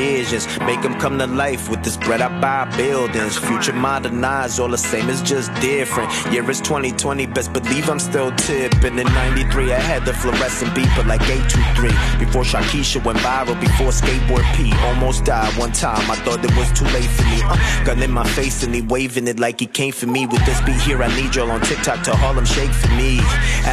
visions, make them come to life. With this bread, I buy buildings. Future modernized, all the same, it's just different. Year is 2020, best believe I'm still tipping. In 93, I had the fluorescent beeper like 823. Before Shakisha went viral, before skateboard P almost died one time. I thought it was too late for me. Uh, gun in my face and he waving it like he came for me. With this beat here, I need y'all on TikTok to Harlem Shake for me.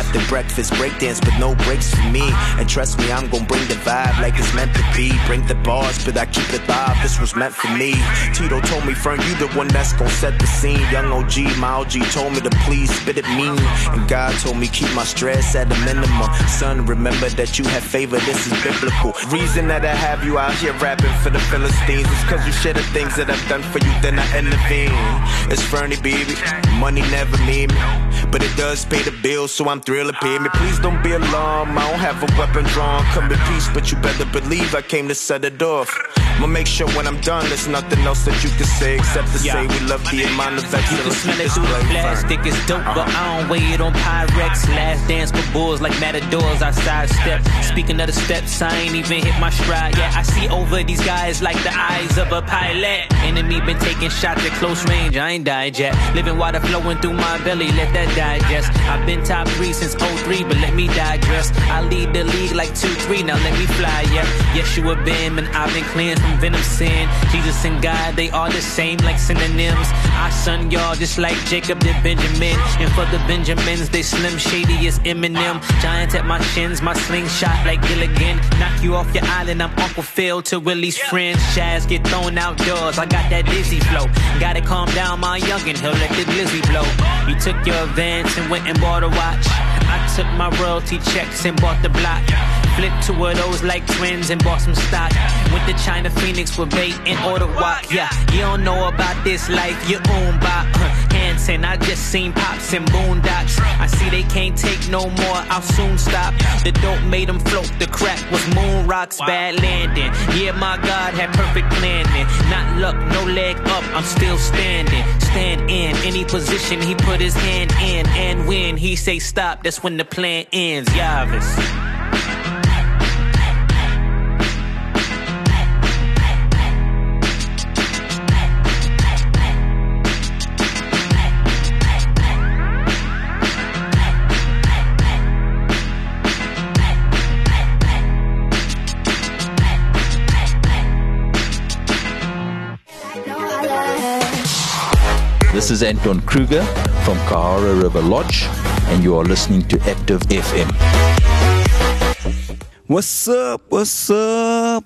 After breakfast, breakdance, but no breaks for me. And trust me, I'm gonna bring the vibe like it's meant to be. Bring the bars, but I keep it live. This was meant for me. Tito told me, Fern, you the one that's gonna set the scene. Young OG, my OG told me to please spit it mean. And God told me keep my stress at a minimum. Son, remember that you have favor, this is biblical. Reason that I have you out here rapping for the Philistines is cause you share the things that I've done for you, then I intervene. It's Fernie, baby. Money never mean me. But it does pay the bills, so I'm thrilled to pay me. Please don't be alarmed, I don't have a weapon drawn. Come in peace, but you better believe I came to set it off. I'ma make sure when I'm done, there's nothing else that you can say except to Yeah. say we love the amount of You can smell it through the plastic, it's dope, but uh-huh. I don't weigh it on Pyrex. Last dance with bulls like matadors, I sidestep. Speaking of the steps, I ain't even hit my stride. Yeah, I see over these guys like the eyes of a pilot. Enemy been taking shots at close range, I ain't died yet. Living water flowing through my belly, let that digest. I've been top three since 03, but let me digress. I lead the league like 2-3, now let me fly, yeah. Yeshua been, and I've been cleansed from venom sin. Jesus and God, they are the same like synonyms. I son y'all just like Jacob did Benjamin. And for the Benjamins, they slim shady as Eminem. Giants at my shins, my slingshot like Gilligan. Knock you off your island, I'm Uncle Phil to Willie's friends. Shaz get thrown outdoors, I got that dizzy flow. Gotta calm down my youngin', he'll let the glizzy blow. You took your advance and went and bought a watch. I took my royalty checks and bought the block. Flipped two of those like twins and bought some stock. Went to China Phoenix with bait and ordered walk. Yeah, you don't know about this life, you own by uh, Hanson. I just seen pops and boondocks. I see they can't take no more, I'll soon stop. The dope made them float, the crack was moon rocks, bad landing. Yeah, my God had perfect planning. Not luck, no leg up, I'm still standing. Stand in any position he put his hand in. And when he say stop, that's when the plan ends. Yavis. This is Anton Kruger from Kahara River Lodge, and you are listening to Active FM. What's up? What's up?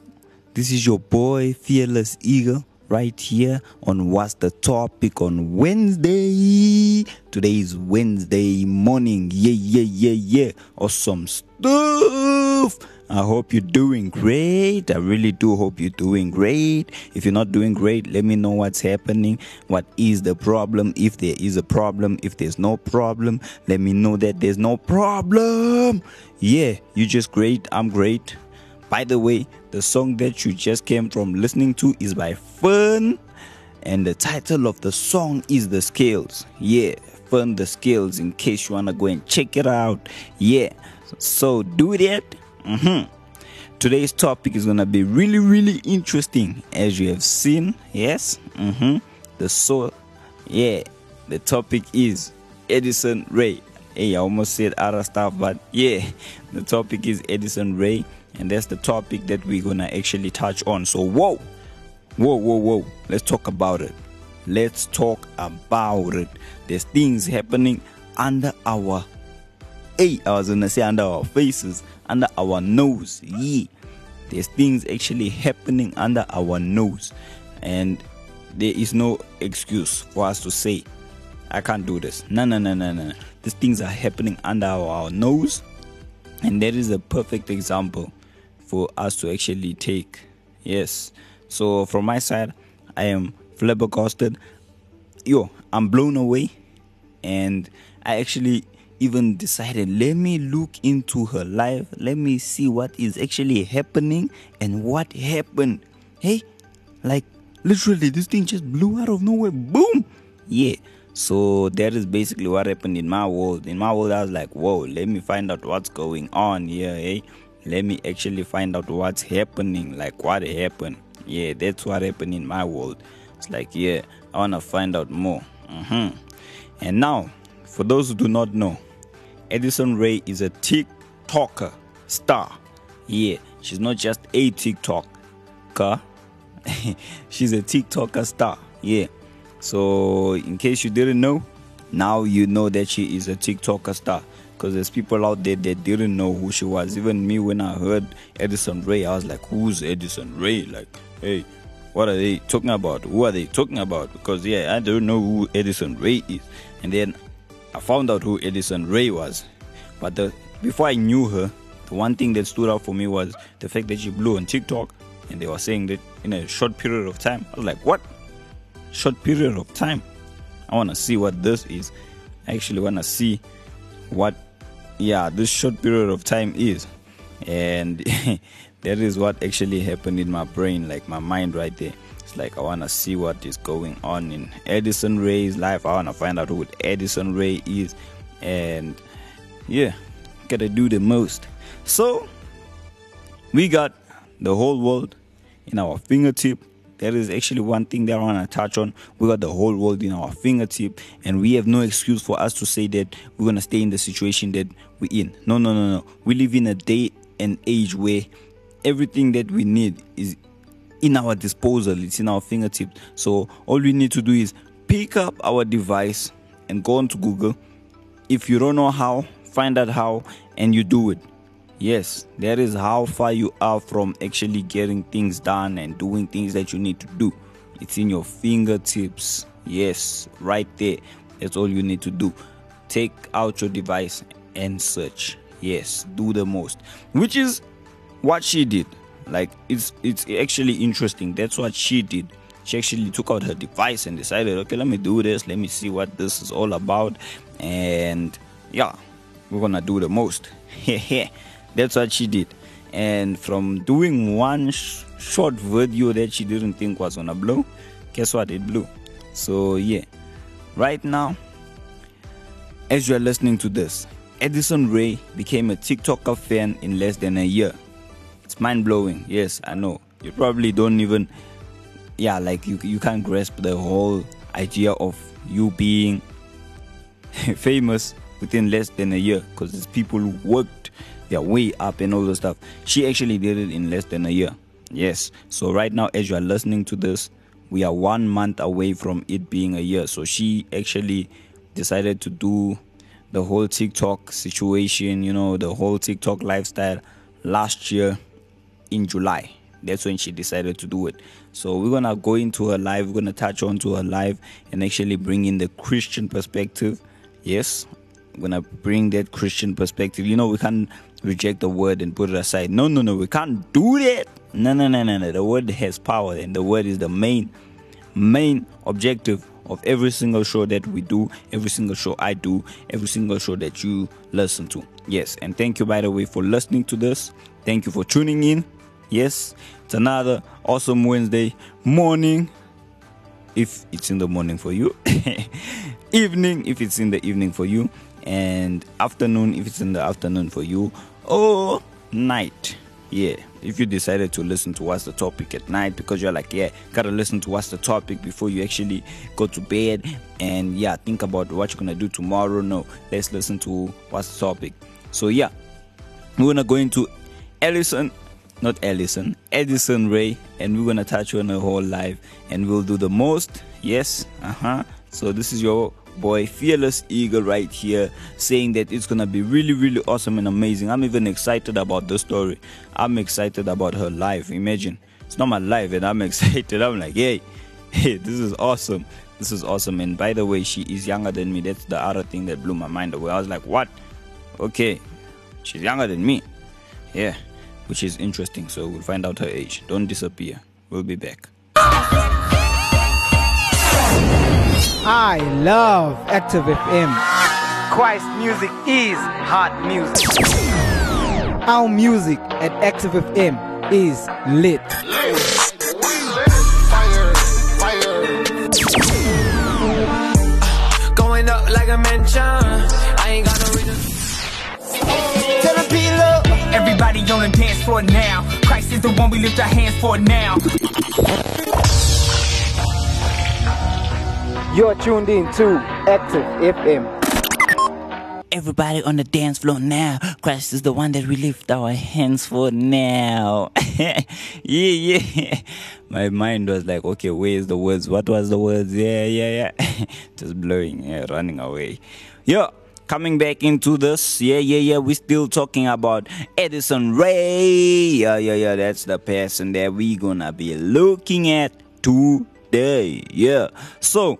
This is your boy Fearless Eagle right here on What's the Topic on Wednesday. Today is Wednesday morning. Yeah, yeah, yeah, yeah. Awesome stuff. I hope you're doing great. I really do hope you're doing great. If you're not doing great, let me know what's happening. What is the problem? If there is a problem, if there's no problem, let me know that there's no problem. Yeah, you're just great. I'm great. By the way, the song that you just came from listening to is by Fern, and the title of the song is The Scales. Yeah, Fern the Scales, in case you wanna go and check it out. Yeah, so do that. Hmm Today's topic is gonna be really, really interesting, as you have seen. Yes, Mm-hmm. the so, yeah, the topic is Edison Ray. Hey, I almost said other stuff, but yeah, the topic is Edison Ray, and that's the topic that we're gonna actually touch on. So, whoa, whoa, whoa, whoa, let's talk about it. Let's talk about it. There's things happening under our, hey, I was gonna say under our faces, under our nose. Yeah, there's things actually happening under our nose, and there is no excuse for us to say I can't do this. No, no, no, no, no. These things are happening under our, our nose, and that is a perfect example for us to actually take. Yes. So from my side, I am flabbergasted. Yo, I'm blown away, and I actually even decided let me look into her life. Let me see what is actually happening and what happened. Hey, like literally, this thing just blew out of nowhere. Boom. Yeah. So that is basically what happened in my world. In my world, I was like, whoa, let me find out what's going on here, hey. let me actually find out what's happening, like what happened. Yeah, that's what happened in my world. It's like, yeah, I want to find out more. Mm-hmm. And now, for those who do not know, Addison Rae is a TikToker star. Yeah, she's not just a TikToker, she's a TikToker star. Yeah. So, in case you didn't know, now you know that she is a TikToker star. Because there's people out there that didn't know who she was. Even me, when I heard Edison Ray, I was like, who's Edison Ray? Like, hey, what are they talking about? Who are they talking about? Because, yeah, I don't know who Edison Ray is. And then I found out who Addison Rae was. But the, before I knew her, the one thing that stood out for me was the fact that she blew on TikTok. And they were saying that in a short period of time. I was like, what? Short period of time? I want to see what this is. I actually want to see what yeah this short period of time is and that is what actually happened in my brain like my mind right there it's like i want to see what is going on in Edison Ray's life i want to find out who Edison Ray is and yeah gotta do the most so we got the whole world in our fingertip that is actually one thing that I want to touch on. We got the whole world in our fingertip, and we have no excuse for us to say that we're gonna stay in the situation that we're in. No, no, no, no. We live in a day and age where everything that we need is in our disposal. It's in our fingertips. So all we need to do is pick up our device and go onto Google. If you don't know how, find out how, and you do it. Yes, that is how far you are from actually getting things done and doing things that you need to do. It's in your fingertips. Yes, right there. That's all you need to do. Take out your device and search. Yes, do the most. Which is what she did. Like it's it's actually interesting. That's what she did. She actually took out her device and decided, okay, let me do this. Let me see what this is all about. And yeah, we're gonna do the most. That's what she did. And from doing one sh- short video that she didn't think was gonna blow, guess what? It blew. So, yeah. Right now, as you're listening to this, Edison Ray became a TikToker fan in less than a year. It's mind blowing. Yes, I know. You probably don't even, yeah, like you, you can't grasp the whole idea of you being famous within less than a year because there's people worked their way up and all the stuff. She actually did it in less than a year. Yes. So right now, as you are listening to this, we are one month away from it being a year. So she actually decided to do the whole TikTok situation, you know, the whole TikTok lifestyle last year in July. That's when she decided to do it. So we're gonna go into her life. we're gonna touch on to her life and actually bring in the Christian perspective. Yes, I'm gonna bring that Christian perspective. You know, we can't reject the word and put it aside. No, no, no, we can't do that. No, no, no, no, no. The word has power, and the word is the main, main objective of every single show that we do, every single show I do, every single show that you listen to. Yes, and thank you, by the way, for listening to this. Thank you for tuning in. Yes, it's another awesome Wednesday morning. If it's in the morning for you, evening if it's in the evening for you, and afternoon if it's in the afternoon for you, or night. Yeah, if you decided to listen to what's the topic at night because you're like, yeah, gotta listen to what's the topic before you actually go to bed and yeah, think about what you're gonna do tomorrow. No, let's listen to what's the topic. So yeah, we're gonna go into Ellison, not Ellison, Addison Rae, and we're gonna touch on her whole life and we'll do the most. Yes, uh huh. So this is your boy fearless eagle right here saying that it's gonna be really really awesome and amazing. I'm even excited about the story. I'm excited about her life. Imagine it's not my life and i'm excited. I'm like hey hey this is awesome. This is awesome. And by the way she is younger than me. That's the other thing that blew my mind. Away i was like what? Okay she's younger than me. Yeah which is interesting so we'll find out her age don't disappear we'll be back I love Active FM. Christ music is hot music. Our music at Active FM is lit. Fire, fire. Going up like a mansion. Everybody. Everybody on the dance floor now. Christ is the one we lift our hands for now. You're tuned in to Active FM. Everybody on the dance floor now. Christ is the one that we lift our hands for now. yeah, yeah. My mind was like, okay, where's the words? What was the words? Yeah, yeah, yeah. Just blowing, yeah, running away. Yeah. Coming back into this, yeah, yeah, yeah. We're still talking about edison ray Yeah, yeah, yeah. That's the person that we're gonna be looking at today. Yeah. So,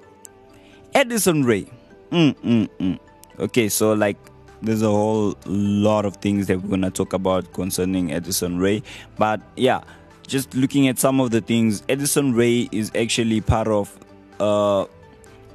edison ray Mm, mm, mm. Okay, so like there's a whole lot of things that we're gonna talk about concerning edison ray but yeah, just looking at some of the things, edison ray is actually part of uh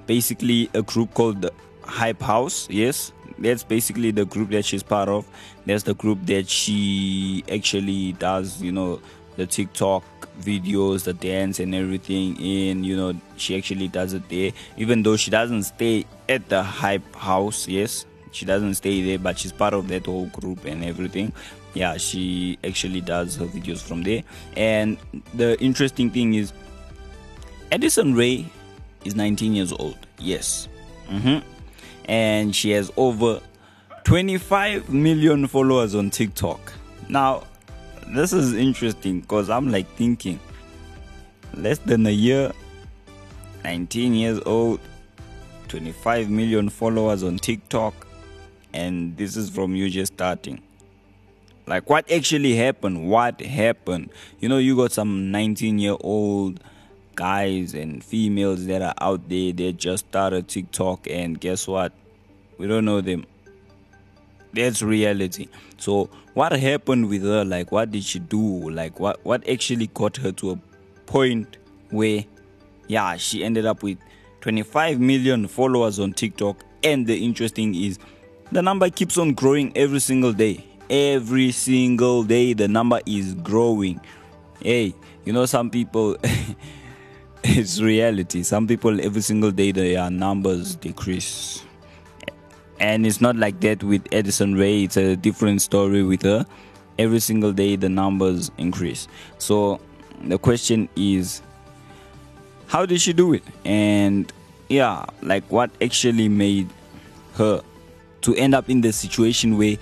basically a group called the Hype House. Yes, that's basically the group that she's part of. That's the group that she actually does, you know, the TikTok videos, the dance and everything in, you know, she actually does it there. Even though she doesn't stay at the hype house, yes. She doesn't stay there, but she's part of that whole group and everything. Yeah, she actually does her videos from there. And the interesting thing is Edison Ray is 19 years old. Yes. Mm-hmm. And she has over 25 million followers on TikTok. Now, this is interesting because I'm like thinking less than a year, 19 years old, 25 million followers on TikTok, and this is from you just starting. Like, what actually happened? What happened? You know, you got some 19 year old guys and females that are out there that just started TikTok, and guess what? We don't know them. That's reality. So, what happened with her? Like, what did she do? Like, what what actually got her to a point where, yeah, she ended up with 25 million followers on TikTok. And the interesting is, the number keeps on growing every single day. Every single day, the number is growing. Hey, you know, some people. it's reality. Some people every single day their numbers decrease and it's not like that with Edison Ray, It's a different story with her. Every single day the numbers increase. So the question is, how did she do it? And yeah, like what actually made her to end up in the situation where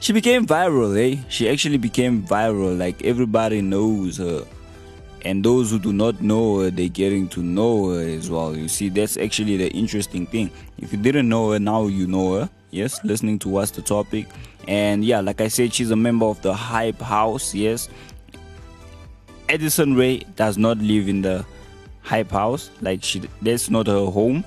she became viral, eh? She actually became viral. Like everybody knows her and those who do not know her they're getting to know her as well. You see that's actually the interesting thing. If you didn't know her now you know her. Yes listening to what's the topic. And yeah like i said she's a member of the hype house yes. Edison ray does not live in the hype house. Like she that's not her home.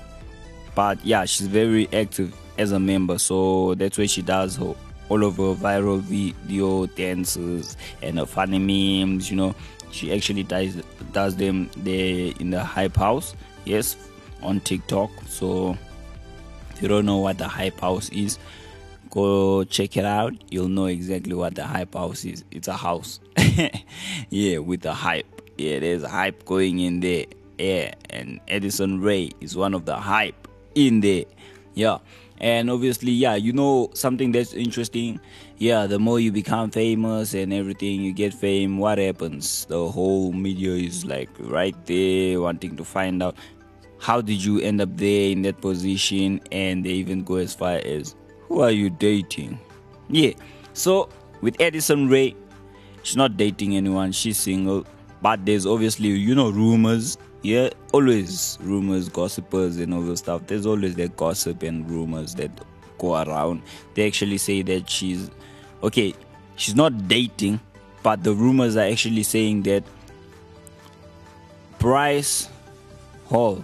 But yeah she's very active as a member. So that's where she does her all of her viral video dances and her funny memes you know she actually does does them there in the hype house yes on tiktok. So if you don't know what the hype house is go check it out. You'll know exactly what the hype house is. It's a house. Yeah with the hype. Yeah there's hype going in there. Yeah and edison ray is one of the hype in there. Yeah and obviously yeah you know something that's interesting yeah the more you become famous and everything you get fame what happens the whole media is like right there wanting to find out how did you end up there in that position and they even go as far as who are you dating yeah so with Edison Ray, she's not dating anyone she's single but there's obviously you know rumors yeah, always rumors, gossipers, and all the stuff. There's always that gossip and rumors that go around. They actually say that she's okay, she's not dating, but the rumors are actually saying that Bryce Hall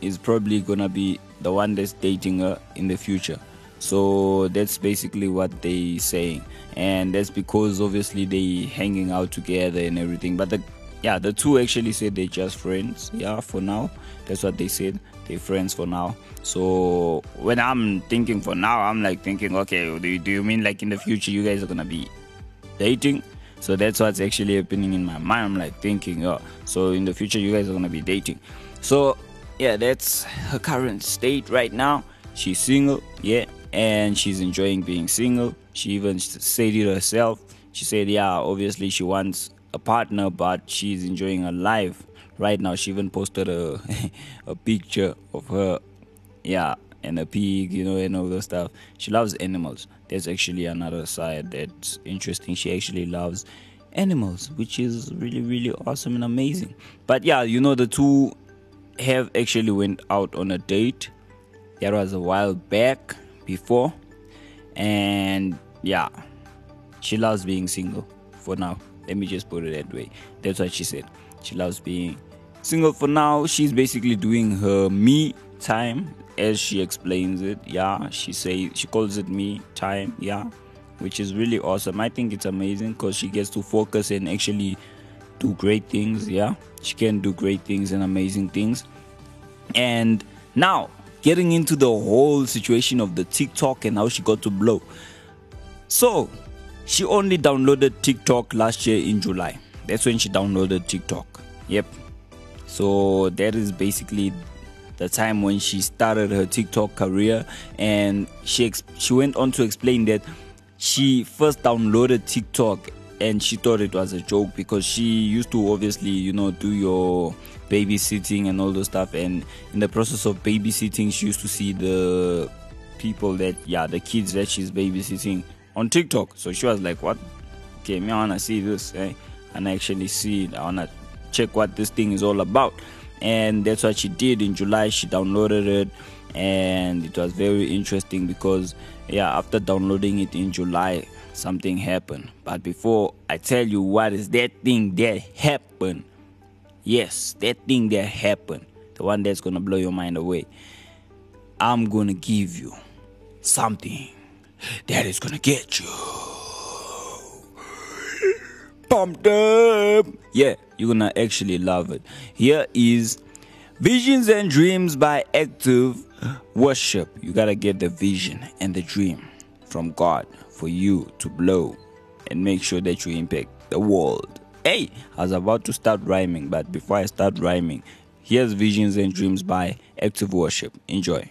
is probably gonna be the one that's dating her in the future. So that's basically what they saying, and that's because obviously they hanging out together and everything. But the yeah, the two actually said they're just friends. Yeah, for now, that's what they said. They're friends for now. So when I'm thinking for now, I'm like thinking, okay, do you, do you mean like in the future you guys are gonna be dating? So that's what's actually happening in my mind. I'm like thinking, oh, so in the future you guys are gonna be dating. So yeah, that's her current state right now. She's single, yeah, and she's enjoying being single. She even said it herself. She said, yeah, obviously she wants a partner, but she's enjoying her life right now. She even posted a a picture of her, yeah, and a pig, you know, and all those stuff. She loves animals. There's actually another side that's interesting. She actually loves animals, which is really, really awesome and amazing. But yeah, you know, the two have actually went out on a date. That was a while back before, and yeah, she loves being single for now. Let me just put it that way. That's what she said. She loves being single for now. She's basically doing her me time as she explains it. Yeah, she say she calls it me time. Yeah, which is really awesome. I think it's amazing because she gets to focus and actually do great things. Yeah, she can do great things and amazing things. And now getting into the whole situation of the TikTok and how she got to blow. So she only downloaded TikTok last year in July. That's when she downloaded TikTok. Yep. So that is basically the time when she started her TikTok career, and she ex- she went on to explain that she first downloaded TikTok and she thought it was a joke because she used to obviously you know do your babysitting and all those stuff, and in the process of babysitting, she used to see the people that yeah the kids that she's babysitting on TikTok. So she was like, "What? Okay, me I wanna see this, eh? and actually see it. I wanna check what this thing is all about." And that's what she did in July. She downloaded it, and it was very interesting because yeah, after downloading it in July, something happened. But before I tell you what is that thing that happened, yes, that thing that happened, the one that's gonna blow your mind away. I'm gonna give you something that is gonna get you pumped up. Yeah, you're gonna actually love it. Here is Visions and Dreams by Active Worship. You gotta get the vision and the dream from God for you to blow and make sure that you impact the world. Hey, I was about to start rhyming, but before I start rhyming, here's Visions and Dreams by Active Worship. Enjoy.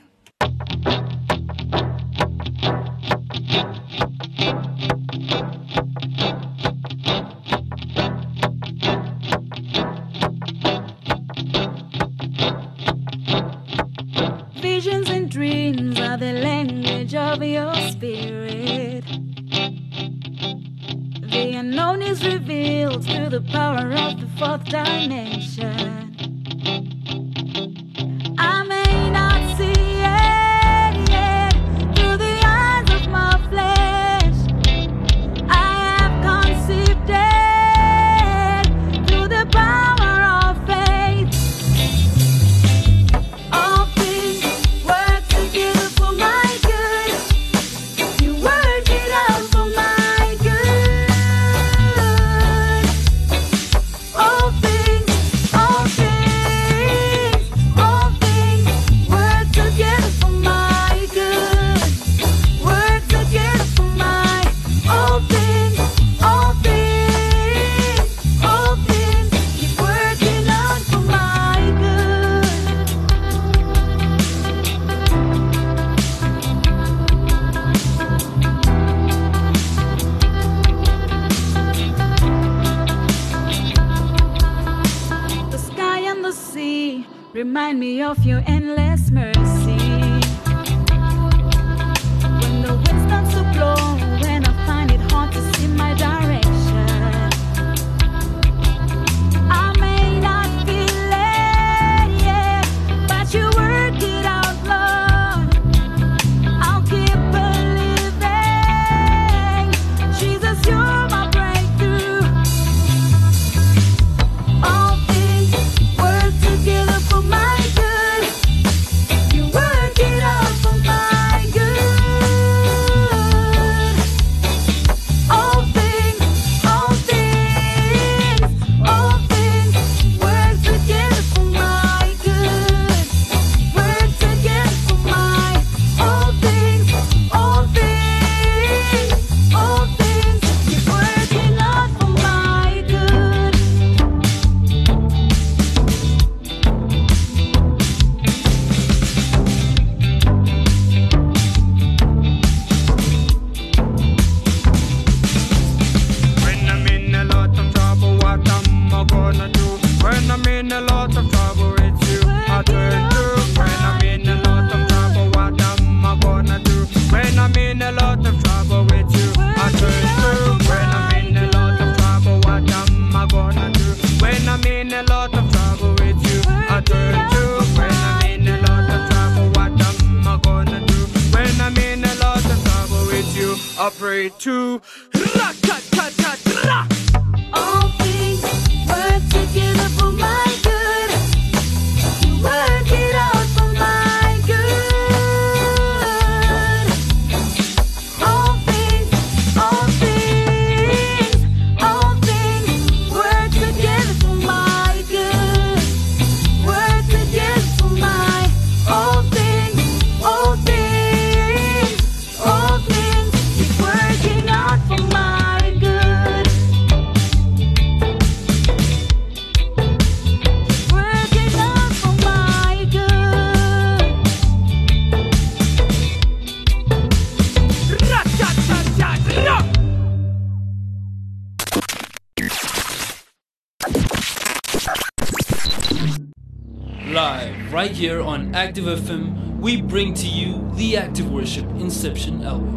Right here on Active FM, we bring to you the Active Worship Inception album.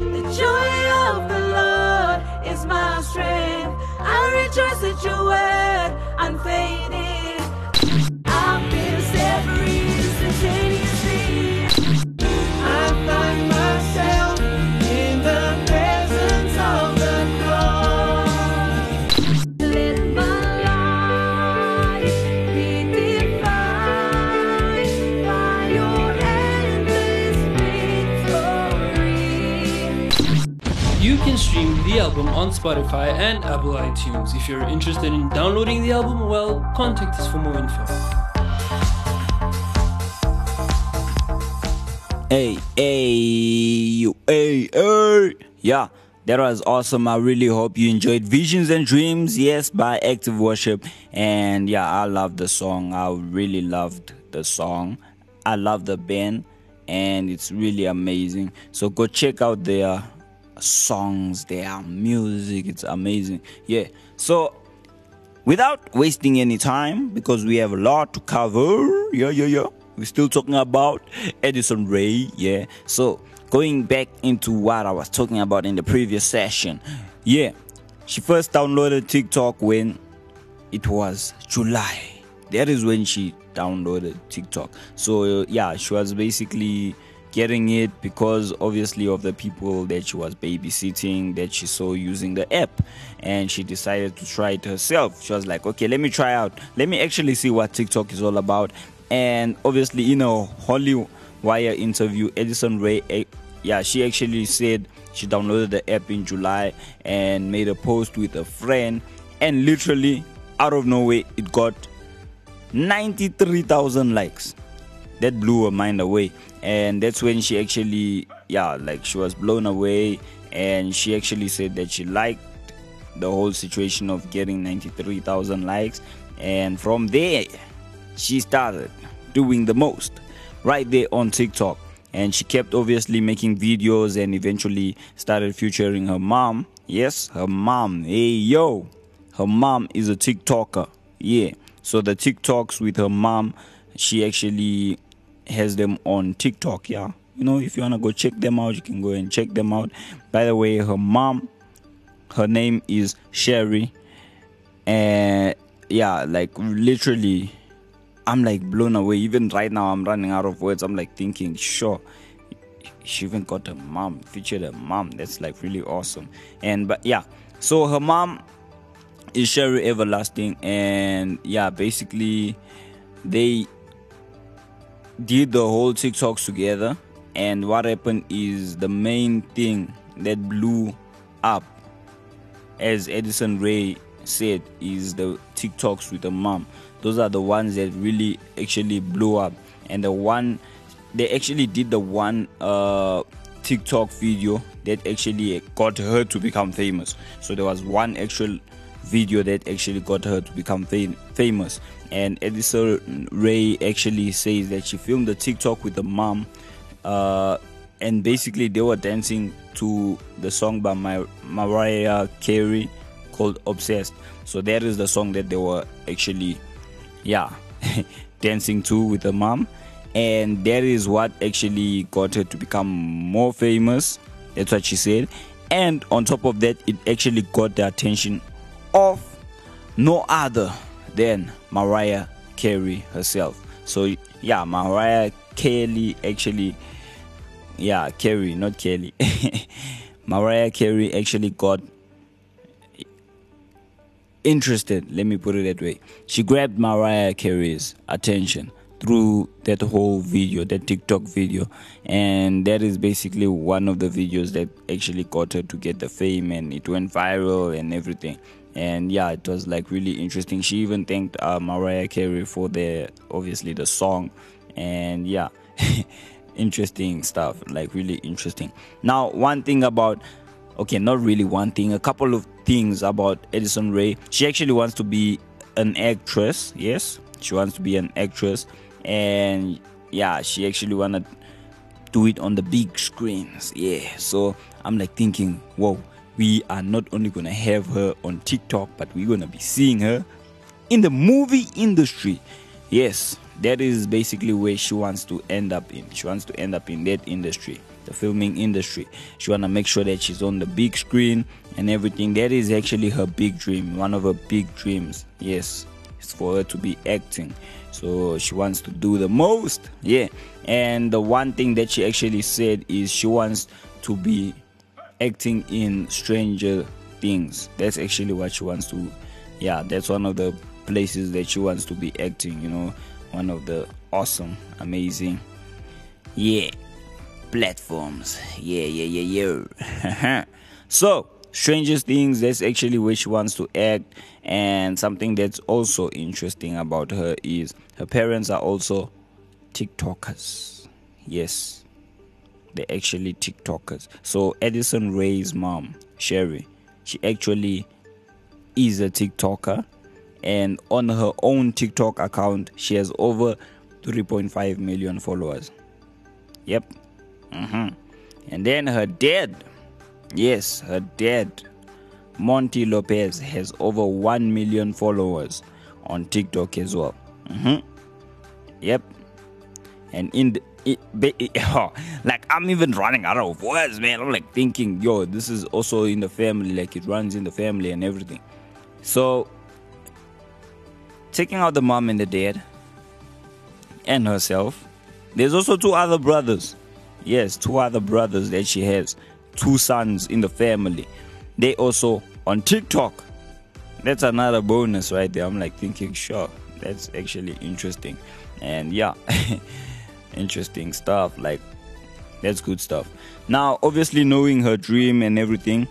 The joy of the Lord is my strength. I rejoice unfading. Spotify and Apple iTunes. If you're interested in downloading the album, well, contact us for more info. Hey, hey, you, hey, hey. Yeah, that was awesome. I really hope you enjoyed Visions and Dreams, yes, by Active Worship. And yeah, I love the song. I really loved the song. I love the band, and it's really amazing. So go check out their songs, their music. It's amazing. Yeah. So without wasting any time, because we have a lot to cover, yeah, yeah, yeah. We're still talking about Edison Ray, yeah. So going back into what I was talking about in the previous session, yeah. She first downloaded TikTok when it was July. That is when she downloaded TikTok. So yeah, she was basically getting it because obviously of the people that she was babysitting that she saw using the app. And she decided to try it herself. She was like okay let me try out. Let me actually see what tiktok is all about. And obviously in a holly wire interview edison ray eh, yeah she actually said she downloaded the app in july and made a post with a friend. And literally out of nowhere it got 93000 likes. That blew her mind away and that's when she actually yeah like she was blown away. And she actually said that she liked the whole situation of getting 93000 likes. And from there she started doing the most right there on tiktok. And she kept obviously making videos and eventually started featuring her mom. Yes her mom. Hey yo. Her mom is a tiktoker. Yeah. So the tiktoks with her mom she actually has them on tiktok yeah. You know if you want to go check them out you can go and check them out. By the way her mom her name is Sheri. And yeah like literally i'm like blown away. Even right now i'm running out of words. I'm like thinking sure she even got a mom featured a mom. That's like really awesome. And but yeah. So her mom is Sheri Easterling. And yeah basically they did the whole tiktoks together and what happened is the main thing that blew up as edison ray said is the tiktoks with the mom. Those are the ones that really actually blew up. And the one they actually did the one uh tiktok video that actually got her to become famous. So there was one actual video that actually got her to become fam- famous and edison ray actually says that she filmed the tiktok with the mom uh and basically they were dancing to the song by my mariah carey called obsessed. So that is the song that they were actually yeah dancing to with the mom. And that is what actually got her to become more famous. That's what she said. And on top of that it actually got the attention of no other than mariah carey herself so yeah mariah carey actually yeah, Carey, not Kelly. Mariah Carey actually got interested, let me put it that way. She grabbed Mariah Carey's attention through that whole video, that TikTok video. And that is basically one of the videos that actually got her to get the fame and it went viral and everything. And yeah, it was like really interesting. She even thanked uh, Mariah Carey for the obviously the song. And yeah, interesting stuff, like really interesting. Now, one thing about okay, not really one thing, a couple of things about Edison Ray. She actually wants to be an actress, yes, she wants to be an actress, and yeah, she actually wanna do it on the big screens, yeah. So I'm like thinking, whoa, we are not only gonna have her on TikTok, but we're gonna be seeing her in the movie industry. Yes, that is basically where she wants to end up in. She wants to end up in that industry the filming industry. She wanna make sure that she's on the big screen and everything. That is actually her big dream, one of her big dreams. Yes, it's for her to be acting. So she wants to do the most. Yeah. And the one thing that she actually said is she wants to be acting in Stranger Things. That's actually what she wants to yeah, that's one of the places that she wants to be acting, you know, one of the awesome, amazing. Yeah platforms. Yeah, yeah, yeah, yeah. so, strangest things, that's actually where she wants to act. And something that's also interesting about her is her parents are also TikTokers. Yes, they're actually TikTokers. So, Edison Ray's mom, Sheri, she actually is a TikToker. And on her own TikTok account, she has over 3.5 million followers. Yep, Mm-hmm. And then her dad, yes, her dad, Monty Lopez, has over 1 million followers on TikTok as well. Mm-hmm. Yep. And in the, it, it, oh, like I'm even running out of words, man. I'm like thinking, yo, this is also in the family, like it runs in the family and everything. So, taking out the mom and the dad and herself, there's also two other brothers Yes, two other brothers that she has, two sons in the family. They also on TikTok. That's another bonus right there. I'm like thinking, sure, that's actually interesting. And yeah, interesting stuff. Like, that's good stuff. Now, obviously, knowing her dream and everything,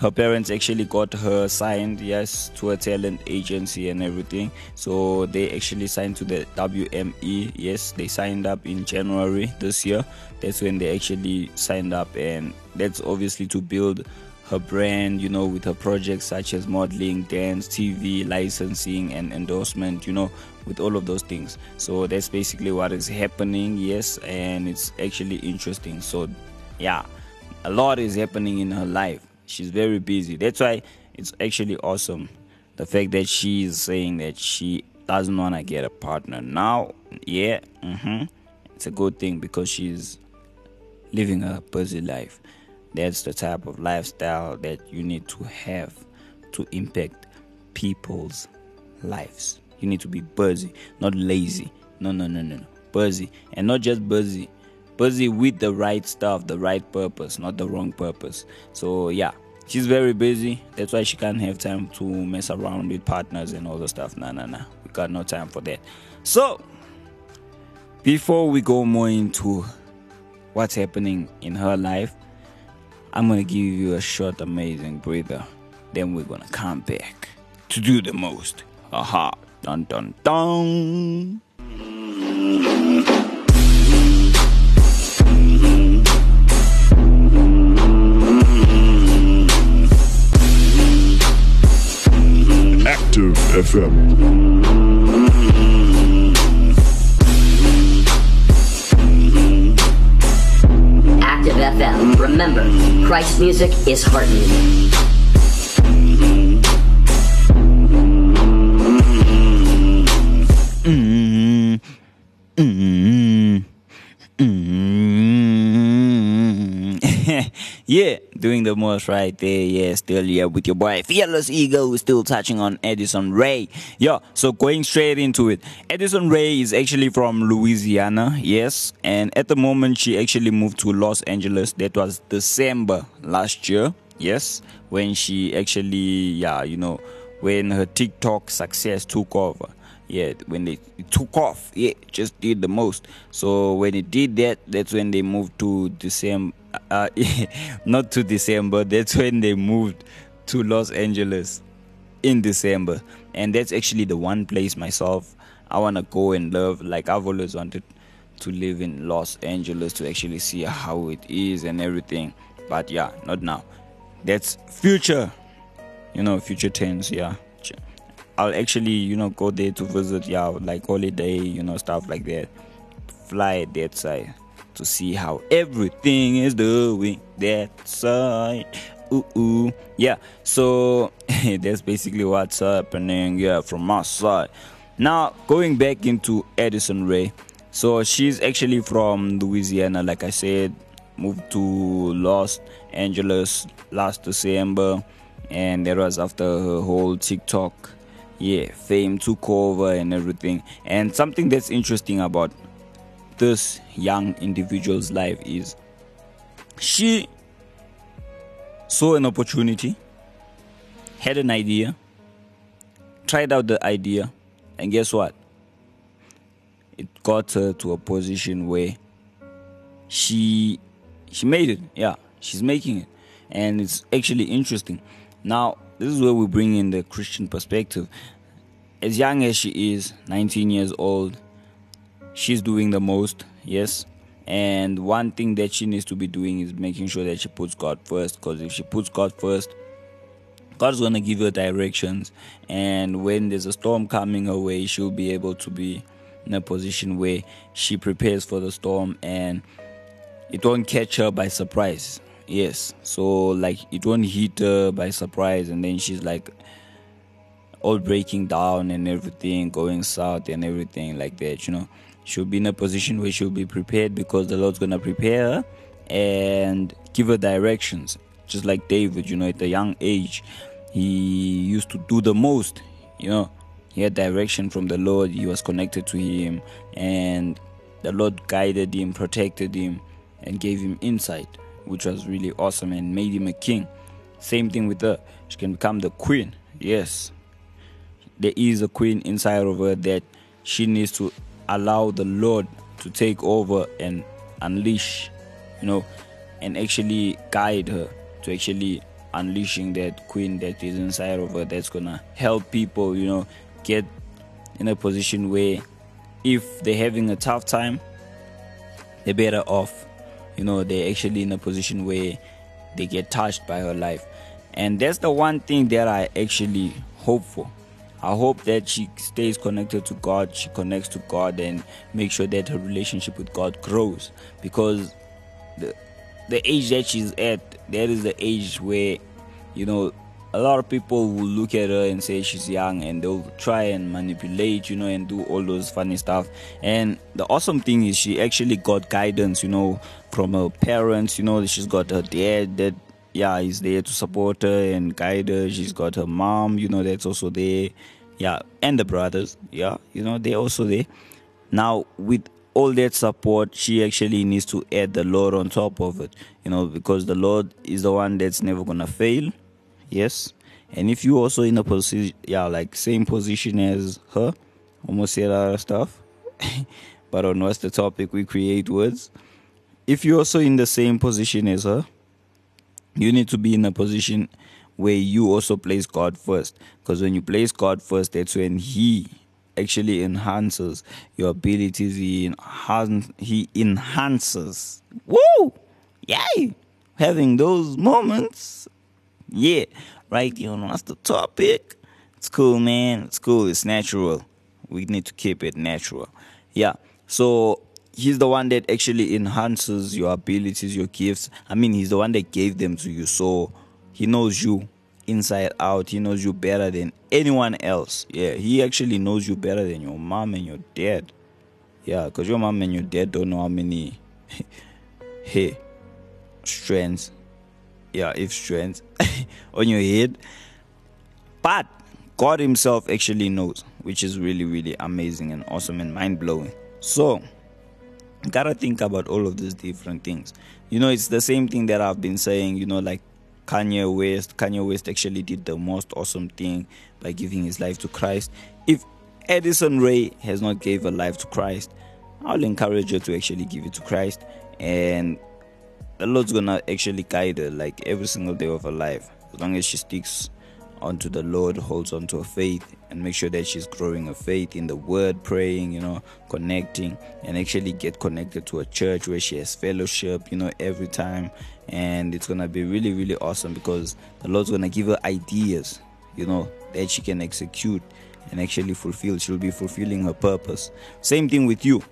her parents actually got her signed yes to a talent agency and everything so they actually signed to the wme yes they signed up in january this year that's when they actually signed up and that's obviously to build her brand you know with her projects such as modeling dance tv licensing and endorsement you know with all of those things so that's basically what is happening yes and it's actually interesting so yeah a lot is happening in her life she's very busy. That's why it's actually awesome the fact that she is saying that she doesn't want to get a partner now. Yeah, mm-hmm. it's a good thing because she's living a busy life. That's the type of lifestyle that you need to have to impact people's lives. You need to be busy, not lazy. No, no, no, no, no. Busy. And not just busy, busy with the right stuff, the right purpose, not the wrong purpose. So yeah, she's very busy. That's why she can't have time to mess around with partners and all the stuff. Nah, nah, nah. We got no time for that. So before we go more into what's happening in her life, I'm gonna give you a short, amazing breather. Then we're gonna come back to do the most. Aha! Dun dun dun. Active FM. FM. Remember, Christ music is heart music. Doing the most right there, yeah, still here with your boy Fearless Eagle. We're still touching on Addison Rae. Yeah, so going straight into it. Addison Rae is actually from Louisiana, yes, and at the moment she actually moved to Los Angeles. That was December last year, yes, when she actually, yeah, you know, when her TikTok success took over yeah when they took off yeah just did the most so when it did that that's when they moved to december uh, not to december that's when they moved to los angeles in december. And that's actually the one place myself i want to go and love. Like i've always wanted to live in los angeles to actually see how it is and everything. But yeah not now. That's future. You know future tense yeah. I'll actually, you know, go there to visit, yeah, like holiday, you know, stuff like that. Fly that side to see how everything is doing that side. Ooh, ooh. Yeah, so that's basically what's happening, yeah, from my side. Now, going back into Addison Rae. So she's actually from Louisiana, like I said, moved to Los Angeles last December, and that was after her whole TikTok yeah, fame took over and everything. And something that's interesting about this young individual's life is she saw an opportunity, had an idea, tried out the idea, and guess what? It got her to a position where she she made it. Yeah, she's making it. And it's actually interesting. Now, this is where we bring in the Christian perspective. As young as she is, 19 years old, she's doing the most, yes. And one thing that she needs to be doing is making sure that she puts God first. Because if she puts God first, God's gonna give her directions. And when there's a storm coming her way, she'll be able to be in a position where she prepares for the storm and it won't catch her by surprise yes so like it won't hit her by surprise and then she's like all breaking down and everything going south and everything like that you know she'll be in a position where she'll be prepared because the lord's gonna prepare her and give her directions just like david you know at a young age he used to do the most you know he had direction from the lord he was connected to him and the lord guided him protected him and gave him insight which was really awesome and made him a king. Same thing with her. She can become the queen. Yes. There is a queen inside of her that she needs to allow the Lord to take over and unleash, you know, and actually guide her to actually unleashing that queen that is inside of her that's gonna help people, you know, get in a position where if they're having a tough time, they're better off you know they're actually in a position where they get touched by her life. And that's the one thing that i actually hope for i hope that she stays connected to god she connects to god and make sure that her relationship with god grows. Because the the age that she's at that is the age where you know a lot of people will look at her and say she's young and they'll try and manipulate you know and do all those funny stuff. And the awesome thing is she actually got guidance you know from her parents you know she's got her dad that yeah is there to support her and guide her. She's got her mom you know that's also there yeah and the brothers. Yeah you know they're also there. Now with all that support she actually needs to add the lord on top of it you know because the lord is the one that's never gonna fail. Yes? And if you also in a position yeah like same position as her almost lot of stuff but on what's the topic we create words if you're also in the same position as her you need to be in a position where you also place god first because when you place god first that's when he actually enhances your abilities he, enhance, he enhances woo yay having those moments yeah, right there on what's the topic. It's cool, man. It's cool. It's natural. We need to keep it natural. Yeah. So he's the one that actually enhances your abilities, your gifts. I mean, he's the one that gave them to you. So he knows you inside out. He knows you better than anyone else. Yeah, he actually knows you better than your mom and your dad. Yeah, because your mom and your dad don't know how many hey strands yeah, if strands on your head. But God Himself actually knows, which is really, really amazing and awesome and mind blowing. So, gotta think about all of these different things. You know, it's the same thing that I've been saying, you know, like Kanye West. Kanye West actually did the most awesome thing by giving his life to Christ. If Addison Rae has not gave a life to Christ, I'll encourage her to actually give it to Christ and the Lord's gonna actually guide her like every single day of her life as long as she sticks onto the Lord, holds onto her faith, and make sure that she's growing her faith in the Word, praying, you know, connecting, and actually get connected to a church where she has fellowship, you know, every time. And it's gonna be really, really awesome because the Lord's gonna give her ideas, you know, that she can execute and actually fulfill. She'll be fulfilling her purpose. Same thing with you.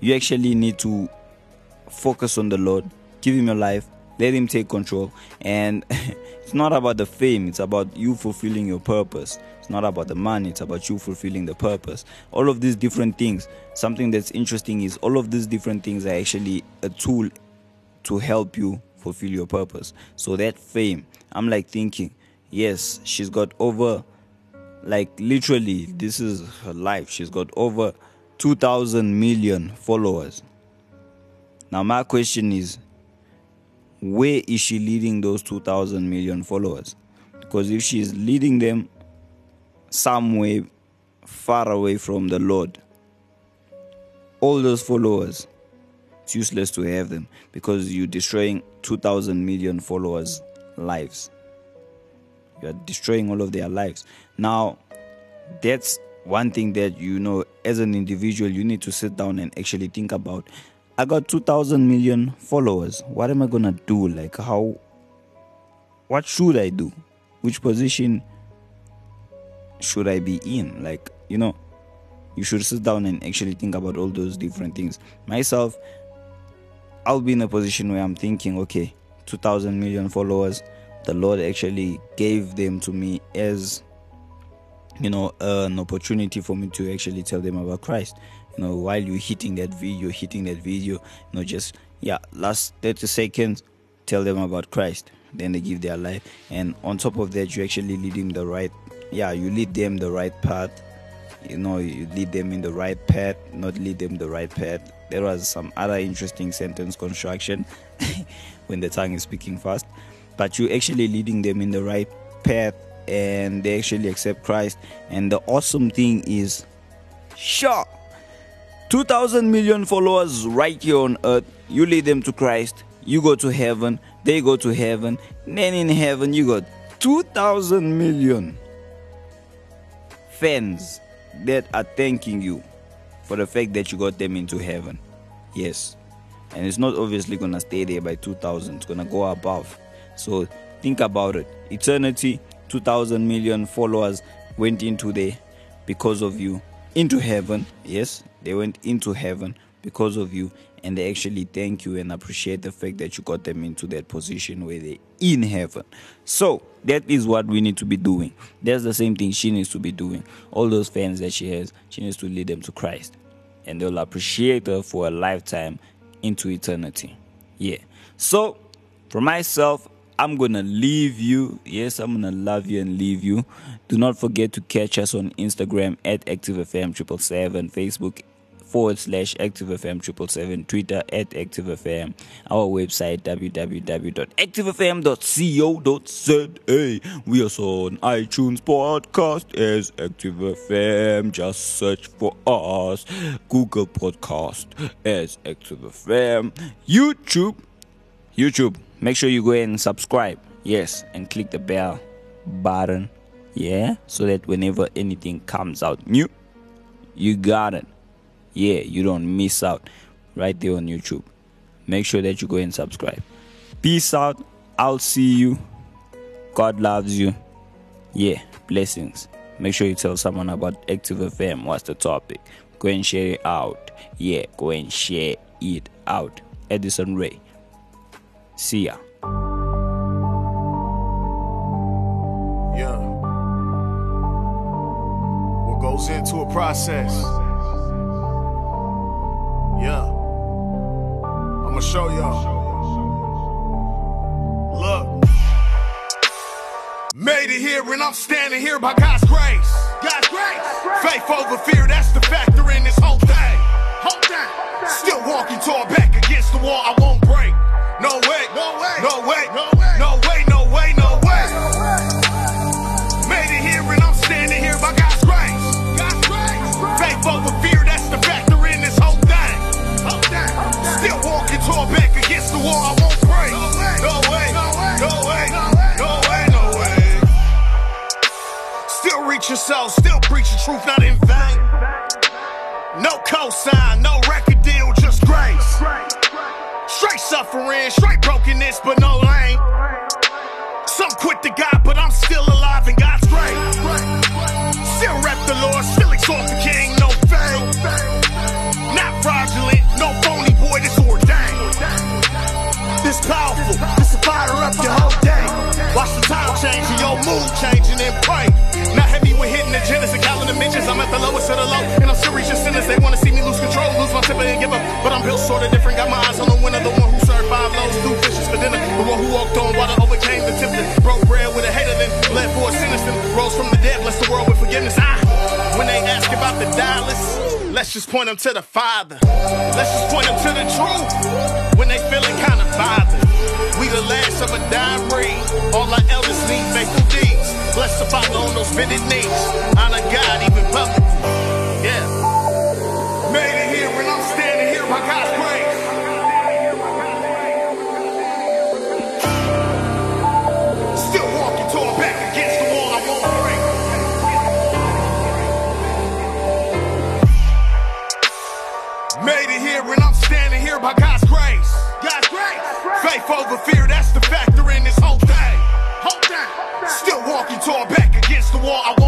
You actually need to focus on the Lord, give Him your life, let Him take control. And it's not about the fame, it's about you fulfilling your purpose. Not about the money, it's about you fulfilling the purpose. All of these different things. Something that's interesting is all of these different things are actually a tool to help you fulfill your purpose. So that fame, I'm like thinking, yes, she's got over like literally this is her life. She's got over 2000 million followers. Now my question is where is she leading those 2000 million followers? Because if she's leading them somewhere far away from the Lord, all those followers, it's useless to have them because you're destroying 2000 million followers' lives. You're destroying all of their lives. Now, that's one thing that you know as an individual you need to sit down and actually think about I got 2000 million followers. What am I to do? Like, how, what should I do? Which position should I be in? Like, you know, you should sit down and actually think about all those different things. Myself, I'll be in a position where I'm thinking, okay, 2000 million followers, the Lord actually gave them to me as, you know, an opportunity for me to actually tell them about Christ you know while you're hitting that video hitting that video you know just yeah last 30 seconds tell them about christ then they give their life and on top of that you're actually lead them the right yeah you lead them the right path you know you lead them in the right path not lead them the right path there was some other interesting sentence construction when the tongue is speaking fast but you actually leading them in the right path and they actually accept christ and the awesome thing is sure 2,000 million followers right here on earth. You lead them to Christ. You go to heaven. They go to heaven. Then in heaven, you got 2,000 million fans that are thanking you for the fact that you got them into heaven. Yes. And it's not obviously going to stay there by 2,000, it's going to go above. So think about it. Eternity, 2,000 million followers went into there because of you into heaven. Yes, they went into heaven because of you, and they actually thank you and appreciate the fact that you got them into that position where they're in heaven. So that is what we need to be doing. That's the same thing she needs to be doing. All those fans that she has, she needs to lead them to Christ, and they'll appreciate her for a lifetime into eternity. Yeah. So, for myself, I'm gonna leave you. Yes, I'm gonna love you and leave you. Do not forget to catch us on Instagram at ActiveFM777, Facebook forward slash ActiveFM777, Twitter at ActiveFM, our website www.activefm.co.za. We are on iTunes podcast as ActiveFM. Just search for us. Google Podcast as ActiveFM. YouTube. YouTube make sure you go and subscribe yes and click the bell button yeah so that whenever anything comes out new you got it yeah you don't miss out right there on youtube. Make sure that you go and subscribe. Peace out. I'll see you. God loves you. Yeah blessings. Make sure you tell someone about active fm what's the topic? Go and share it out. Yeah go and share it out. Addison Rae. See ya. Yeah. What goes into a process? gonna show y'all. Look. Made it here and I'm standing here by God's grace. God's grace. Faith over fear, that's the factor in this whole thing. Whole thing. Still walking tall back against the wall, I won't break. No way. No way. No way. No way. No way. No way. Back against the wall, I won't break. No way, no way, no way, no way, no way. Still reach your soul, still preach the truth, not in vain. No cosign, no record deal, just grace. Straight suffering, straight brokenness, but no lane. Mood changing and pray. Not heavy with hitting agendas and counting the mentions. I'm at the lowest of the low, and I'm serious sinners. They wanna see me lose control, lose my temper and give up. But I'm built sorta different. Got my eyes on the winner, the one who served five loaves, two fishes for dinner. The one who walked on water, overcame the tempter. Broke bread with a hater, then bled for a sinister. Rose from the dead, bless the world with forgiveness. Ah, when they ask about the dollars, let's just point them to the Father. Let's just point them to the truth. When they feeling kinda bothered. We the last of a dying breed. All our elders need faithful deeds. Bless the Father on those bended knees. Honor God even public. Faith over fear, that's the factor in this whole thing. Still walking toward back against the wall I